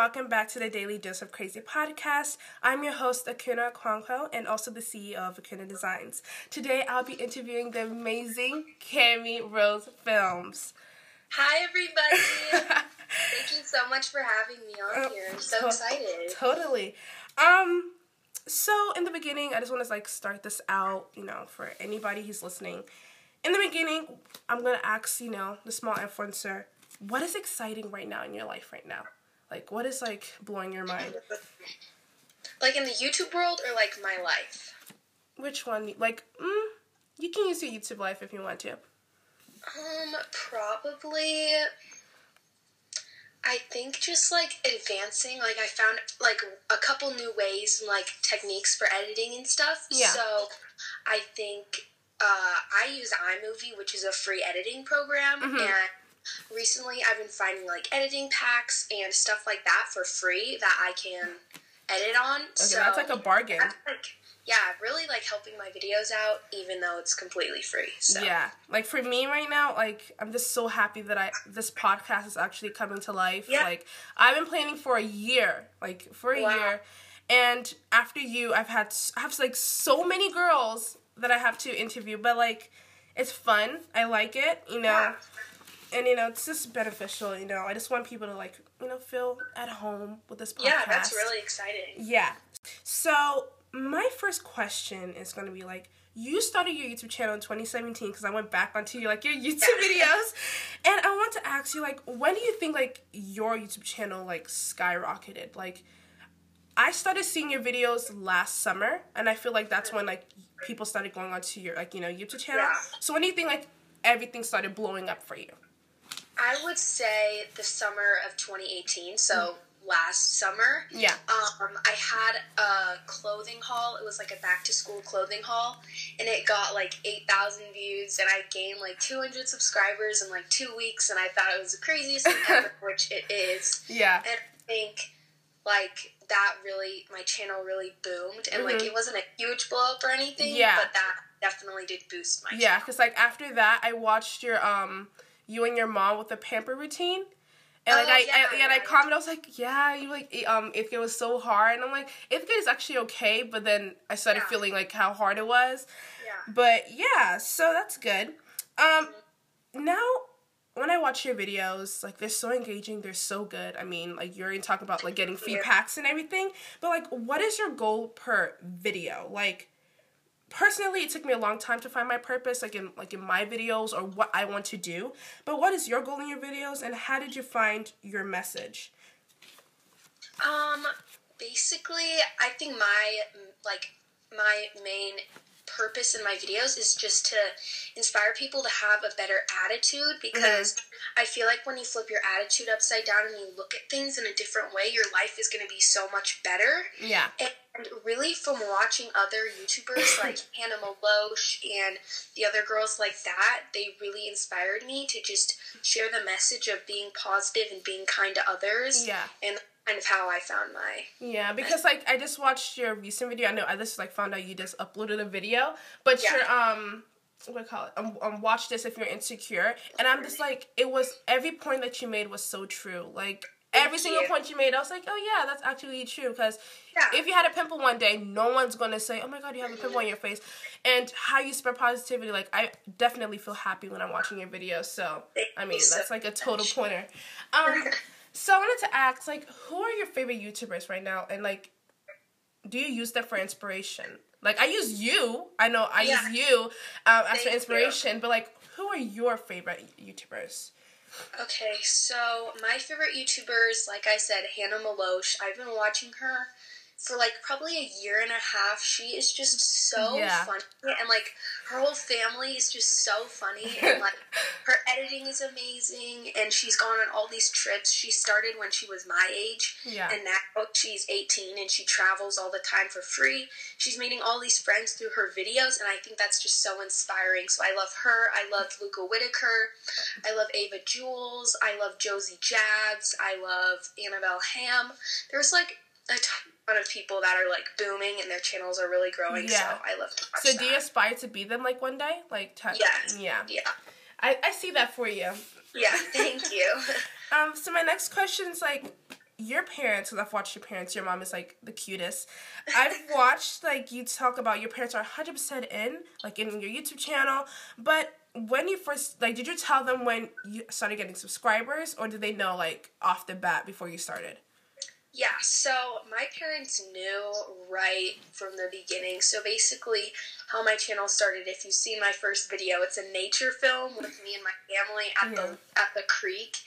welcome back to the Daily Dose of Crazy podcast. I'm your host, Akunna Kwanko, and also the CEO of Akunna Designs. Today, I'll be interviewing the amazing Cami Rose Films. Hi, everybody. Thank you so much for having me on here. I'm so to- excited. Totally. Um, so in the beginning, I just want to like start this out, you know, for anybody who's listening. In the beginning, I'm gonna ask, you know, the small influencer, what is exciting right now in your life right now? Like, what is like blowing your mind? Like in the YouTube world or like my life? Which one? Like, mm, you can use your YouTube life if you want to. Um, probably. I think just like advancing, like I found like a couple new ways and like techniques for editing and stuff. Yeah. So I think uh, I use iMovie, which is a free editing program, mm-hmm. and recently I've been finding like editing packs and stuff like that for free that I can edit on. Okay, so that's like a bargain. Like, yeah, really like helping my videos out, even though it's completely free. So. Yeah, like for me right now, like I'm just so happy that I this podcast is actually coming to life. Yeah. Like I've been planning for a year, like for a wow. year, and after you, I've had I have like so many girls that I have to interview, but like it's fun. I like it, you know. Yeah and you know it's just beneficial you know. I just want people to like you know feel at home with this podcast yeah that's really exciting. Yeah. So my first question is going to be like you started your youtube channel in 2017 because i went back onto your like your youtube videos. And i want to ask you like when do you think like your youtube channel like skyrocketed? Like i started seeing your videos last summer and i feel like that's when like people started going onto your like you know youtube channel. Yeah. so when do you think like everything started blowing up for you I would say the summer of 2018. So. Mm. Last summer, yeah, um, I had a clothing haul. It was like a back to school clothing haul, and it got like eight thousand views, and I gained like two hundred subscribers in like two weeks, and I thought it was the craziest thing ever, which it is. Yeah, and I think like that really, my channel really boomed, and mm-hmm. like it wasn't a huge blow up or anything, yeah, but that definitely did boost my. Yeah, because like after that, I watched your um you and your mom with the pamper routine. And like oh, I, yeah, I, and I commented, I was like, yeah, you like um if it was so hard, and I'm like, if it is actually okay, but then I started yeah. feeling like how hard it was. Yeah. But yeah, so that's good. Um, now when I watch your videos, like they're so engaging, they're so good. I mean, like you're even talking about like getting free packs and everything, but like, what is your goal per video? Like, personally it took me a long time to find my purpose like in like in my videos or what I want to do. But what is your goal in your videos and how did you find your message? Um basically I think my like my main purpose in my videos is just to inspire people to have a better attitude because mm-hmm. I feel like when you flip your attitude upside down and you look at things in a different way, your life is going to be so much better. Yeah. And really, from watching other YouTubers like Hannah Meloche and the other girls like that, they really inspired me to just share the message of being positive and being kind to others. Yeah. And kind of how I found my yeah because like I just watched your recent video. I know I just like found out you just uploaded a video, but yeah. your um what I call it um, um watch this if you're insecure, and I'm just like it was every point that you made was so true. Like every single point you made, I was like, oh yeah, that's actually true. Because yeah. if you had a pimple one day, no one's gonna say, oh my god, you have a pimple on your face. And how you spread positivity, like I definitely feel happy when I'm watching your videos. So I mean, that's like a total pointer. Um, So I wanted to ask, like, who are your favorite YouTubers right now, and like, do you use them for inspiration? Like, I use you. I know I yeah. use you um, as for inspiration, you. but like, who are your favorite YouTubers? Okay, so my favorite YouTubers, like I said, Hannah Meloche. I've been watching her for like probably a year and a half. She is just so yeah. funny, and like her whole family is just so funny, and like her editing is amazing. And she's gone on all these trips. She started when she was my age, yeah. and now she's 18 and she travels all the time for free. She's meeting all these friends through her videos, and I think that's just so inspiring. So I love her. I love Luca Whitaker. I love Ava Jules. I love Josie Jabs. I love Annabelle Ham. There's like a ton of people that are like booming and their channels are really growing. Yeah. So I love to So do you aspire to be them like one day? Like t- yes. Yeah. Yeah. I, I see that for you. Yeah, thank you. um, so my next question is like your parents, because I've watched your parents, your mom is like the cutest. I've watched like you talk about your parents are 100% in, like in your YouTube channel. But when you first, like, did you tell them when you started getting subscribers or did they know like off the bat before you started? Yeah, so my parents knew right from the beginning. So basically, how my channel started, if you've seen my first video, it's a nature film with me and my family at yeah. the at the creek.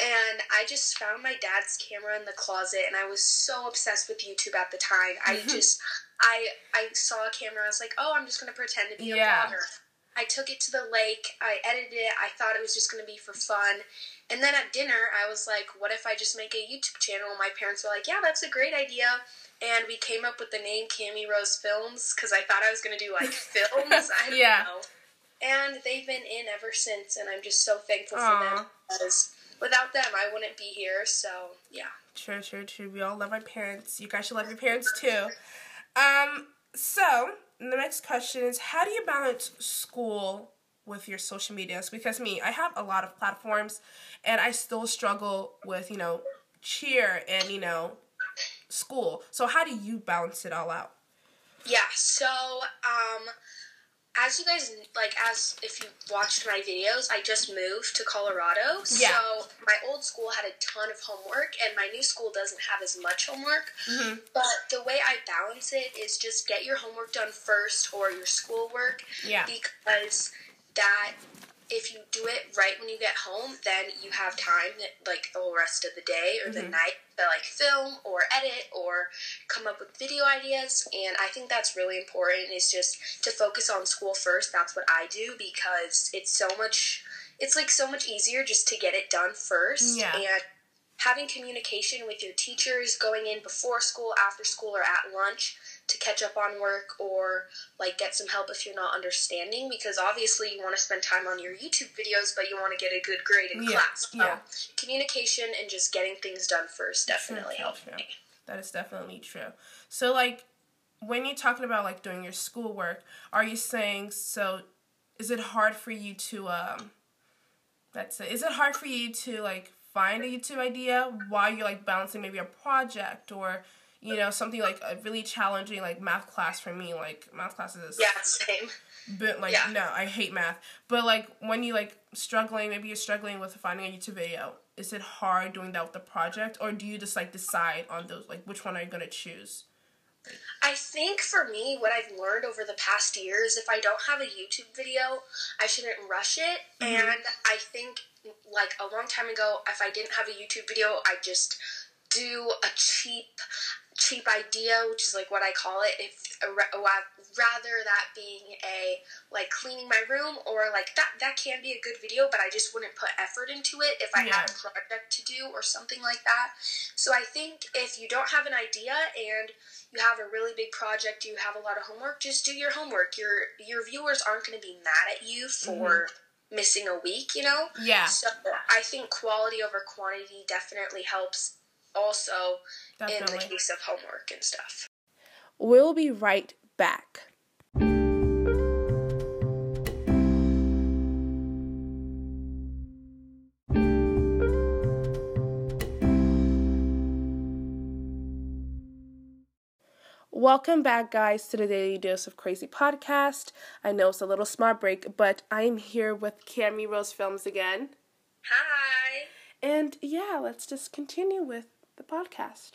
And I just found my dad's camera in the closet and I was so obsessed with YouTube at the time. I just I I saw a camera, I was like, "Oh, I'm just going to pretend to be yeah. a vlogger." I took it to the lake. I edited it. I thought it was just going to be for fun. And then at dinner, I was like, what if I just make a YouTube channel? My parents were like, yeah, that's a great idea. And we came up with the name Cami Rose Films because I thought I was going to do like films. I don't yeah. know. And they've been in ever since, and I'm just so thankful Aww. for them because without them, I wouldn't be here. So, yeah. True, true, true. We all love our parents. You guys should love your parents too. Um, so the next question is how do you balance school with your social medias? Because me, I have a lot of platforms and I still struggle with, you know, cheer and, you know, school. So how do you balance it all out? Yeah, so um as you guys like as if you watched my videos i just moved to colorado yeah. so my old school had a ton of homework and my new school doesn't have as much homework mm-hmm. but the way i balance it is just get your homework done first or your schoolwork yeah because that if you do it right when you get home, then you have time like the whole rest of the day or mm-hmm. the night to like film or edit or come up with video ideas. And I think that's really important is just to focus on school first. That's what I do because it's so much it's like so much easier just to get it done first. Yeah. And having communication with your teachers going in before school, after school, or at lunch to catch up on work or like get some help if you're not understanding because obviously you want to spend time on your YouTube videos but you want to get a good grade in yeah. class. Yeah. communication and just getting things done first definitely helps me. That is definitely true. So like when you're talking about like doing your schoolwork, are you saying so is it hard for you to um that's it. Is it hard for you to like find a YouTube idea while you're like balancing maybe a project or you know, something like a really challenging like math class for me, like math classes. Yeah, same. But like yeah. no, I hate math. But like when you like struggling, maybe you're struggling with finding a YouTube video. Is it hard doing that with the project, or do you just like decide on those like which one are you gonna choose? I think for me, what I've learned over the past year is if I don't have a YouTube video, I shouldn't rush it. Mm-hmm. And I think, like a long time ago, if I didn't have a YouTube video, I just do a cheap cheap idea, which is like what I call it. If rather that being a like cleaning my room or like that that can be a good video, but I just wouldn't put effort into it if I yeah. had a project to do or something like that. So I think if you don't have an idea and you have a really big project, you have a lot of homework, just do your homework. Your your viewers aren't going to be mad at you for. Mm-hmm missing a week, you know? Yeah. So I think quality over quantity definitely helps also Definitely. in the case of homework and stuff. We'll be right back. Welcome back, guys, to the Daily Dose of Crazy podcast. I know it's a little smart break, but I'm here with Cami Rose Films again. Hi. And yeah, let's just continue with the podcast.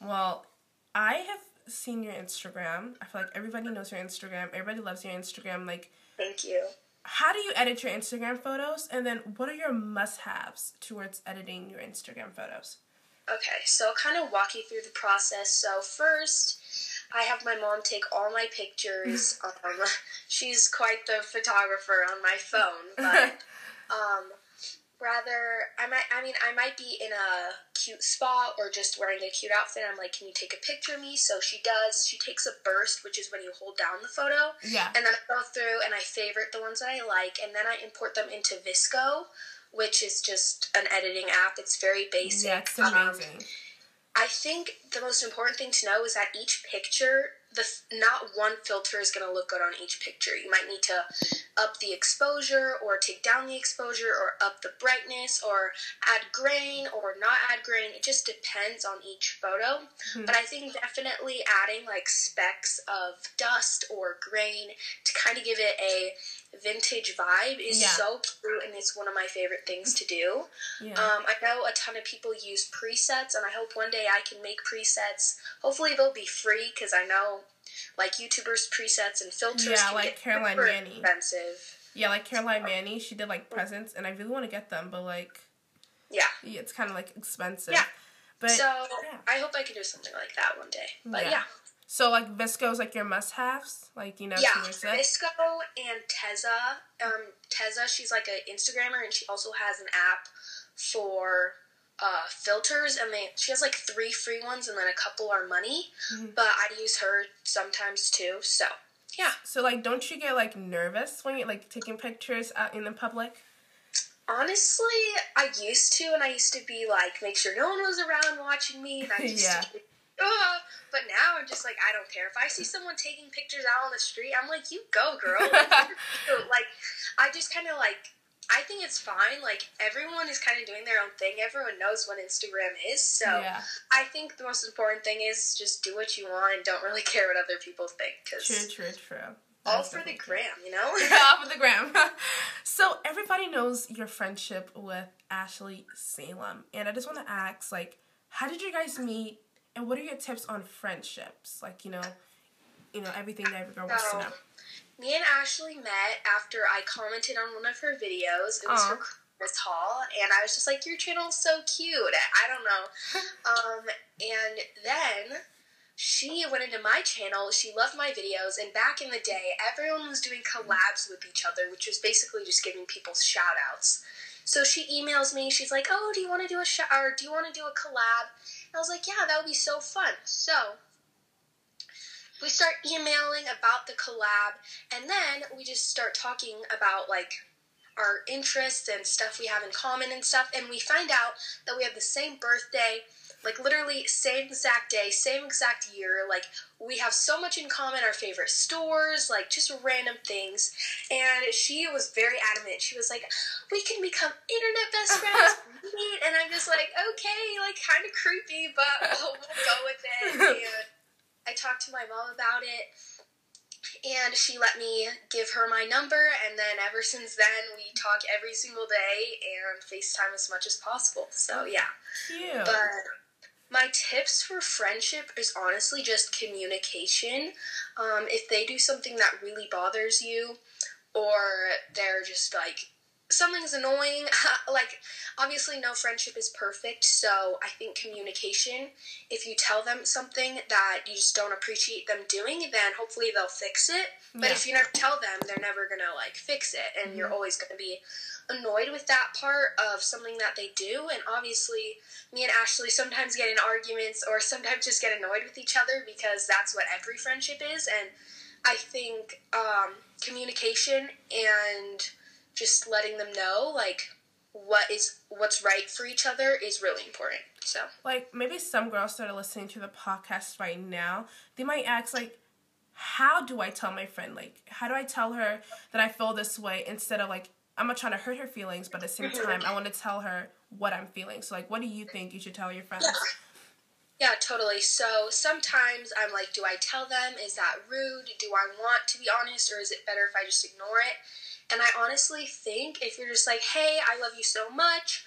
Well, I have seen your Instagram. I feel like everybody knows your Instagram. Everybody loves your Instagram. Like, thank you. How do you edit your Instagram photos? And then, what are your must-haves towards editing your Instagram photos? Okay, so I'll kind of walk you through the process. So first, I have my mom take all my pictures. um, she's quite the photographer on my phone, but um, rather I might I mean I might be in a cute spot or just wearing a cute outfit. I'm like, can you take a picture of me? So she does. She takes a burst, which is when you hold down the photo. Yeah. And then I go through and I favorite the ones that I like, and then I import them into VSCO, which is just an editing app. It's very basic. Yeah, it's amazing. Um, I think the most important thing to know is that each picture the not one filter is going to look good on each picture. You might need to up the exposure or take down the exposure or up the brightness or add grain or not add grain. It just depends on each photo. Mm-hmm. But I think definitely adding like specks of dust or grain to kind of give it a vintage vibe is yeah. so cute and it's one of my favorite things to do. Yeah. Um, I know a ton of people use presets and I hope one day I can make presets. Hopefully they'll be free because I know like YouTubers presets and filters. Yeah, like Caroline Manny. Expensive. Yeah, like Caroline Manny, she did like presents, and I really want to get them, but like, yeah, yeah it's kind of like expensive. Yeah. But so yeah. I hope I can do something like that one day. But yeah. So like VSCO's like your must-haves, like you know. Yeah, VSCO and Tezza. Um, Tezza, she's like an Instagrammer, and she also has an app for uh, filters, and they she has like three free ones, and then a couple are money. Mm-hmm. But I use her sometimes too. So yeah. So like, don't you get like nervous when you're like taking pictures out in the public? Honestly, I used to, and I used to be like, make sure no one was around watching me, and I just. yeah. Uh, but now I'm just like I don't care if I see someone taking pictures out on the street. I'm like, you go, girl. like I just kind of like I think it's fine. Like everyone is kind of doing their own thing. Everyone knows what Instagram is. So yeah. I think the most important thing is just do what you want and don't really care what other people think. Cause true, true, true. All for the gram, you know? all for the gram. so everybody knows your friendship with Ashley Salem, and I just want to ask, like, how did you guys meet, and what are your tips on friendships? Like, you know, you know everything that every girl wants to know me and Ashley met after I commented on one of her videos. It was Aww. for Christmas haul, and I was just like, "Your channel is so cute." I don't know. um, and then she went into my channel. She loved my videos, and back in the day, everyone was doing collabs with each other, which was basically just giving people shout outs. So she emails me. She's like, "Oh, do you want to do a sh- or do you want to do a collab?" I was like, "Yeah, that would be so fun." So we start emailing about the collab and then we just start talking about like our interests and stuff we have in common and stuff and we find out that we have the same birthday like literally same exact day same exact year like we have so much in common our favorite stores like just random things and she was very adamant she was like we can become internet best friends and i'm just like okay like kind of creepy but we'll, we'll go with it and I talked to my mom about it and she let me give her my number and then ever since then we talk every single day and FaceTime as much as possible. So yeah. Cute. But my tips for friendship is honestly just communication. Um, if they do something that really bothers you or they're just like something's annoying like obviously no friendship is perfect so i think communication if you tell them something that you just don't appreciate them doing then hopefully they'll fix it but yeah. if you never tell them they're never gonna like fix it and mm-hmm. you're always gonna be annoyed with that part of something that they do. And obviously me and ashley sometimes get in arguments or sometimes just get annoyed with each other because that's what every friendship is. And i think um, communication and just letting them know like what is what's right for each other is really important. So. Like maybe some girls that are listening to the podcast right now, they might ask like how do I tell my friend? Like how do I tell her that I feel this way instead of like I'm not trying to hurt her feelings, but at the same mm-hmm. time I want to tell her what I'm feeling. So like what do you think you should tell your friends? Yeah, totally. So sometimes I'm like, do I tell them? Is that rude? Do I want to be honest or is it better if I just ignore it? And I honestly think if you're just like, hey, I love you so much,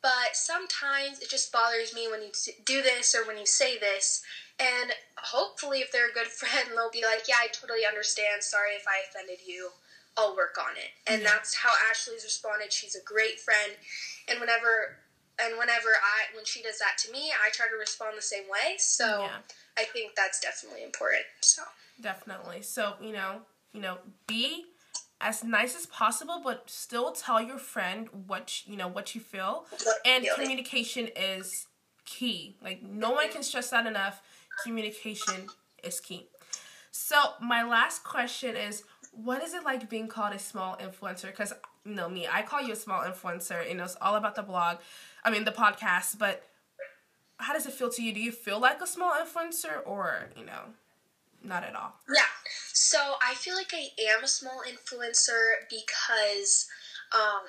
but sometimes it just bothers me when you do this or when you say this. And hopefully, if they're a good friend, they'll be like, yeah, I totally understand. Sorry if I offended you. I'll work on it. And yeah. that's how Ashley's responded. She's a great friend. And whenever and whenever I when she does that to me, I try to respond the same way. So yeah. I think that's definitely important. So definitely. So, you know, you know, be as nice as possible, but still tell your friend what you know what you feel. And communication is key. Like no one mm-hmm. can stress that enough. Communication is key. So my last question is, what is it like being called a small influencer? Because you know me, I call you a small influencer. Know, it's all about the blog. I mean the podcast, but how does it feel to you? Do you feel like a small influencer, or you know? not at all? Yeah. So I feel like I am a small influencer because um,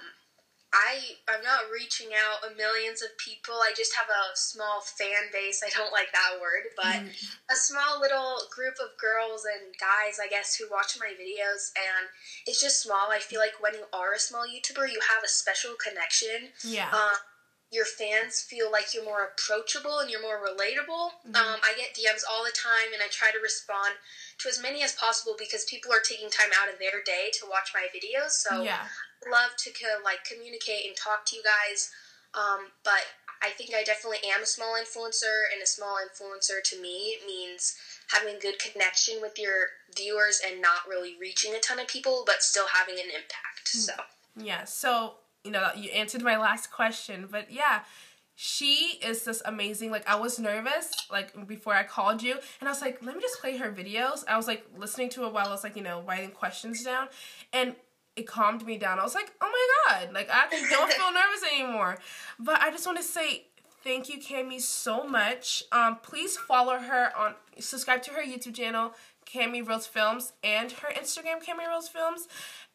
I I'm not reaching out a millions of people. I just have a small fan base. I don't like that word, but mm. a small little group of girls and guys, I guess, who watch my videos and it's just small. I feel like when you are a small YouTuber, you have a special connection. Yeah. Um, your fans feel like you're more approachable and you're more relatable. Mm-hmm. Um, I get DMs all the time, and I try to respond to as many as possible because people are taking time out of their day to watch my videos. So yeah love to co- like communicate and talk to you guys. Um, but I think I definitely am a small influencer, and a small influencer to me means having a good connection with your viewers and not really reaching a ton of people, but still having an impact. Hmm. So yeah, so you know you answered my last question, but yeah. She is just amazing. Like I was nervous, like before I called you, and I was like, "Let me just play her videos." I was like listening to it while I was like, you know, writing questions down, and it calmed me down. I was like, oh my god, like I don't feel nervous anymore. But I just want to say thank you, Cami, so much. Um, please follow her on, subscribe to her YouTube channel, Cami Rose Films, and her Instagram, Cami Rose Films,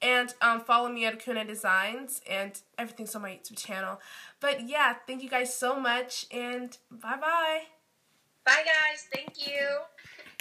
and um, follow me at Kuna Designs, and everything's on my YouTube channel. But yeah, thank you guys so much, and bye bye. Bye guys, thank you.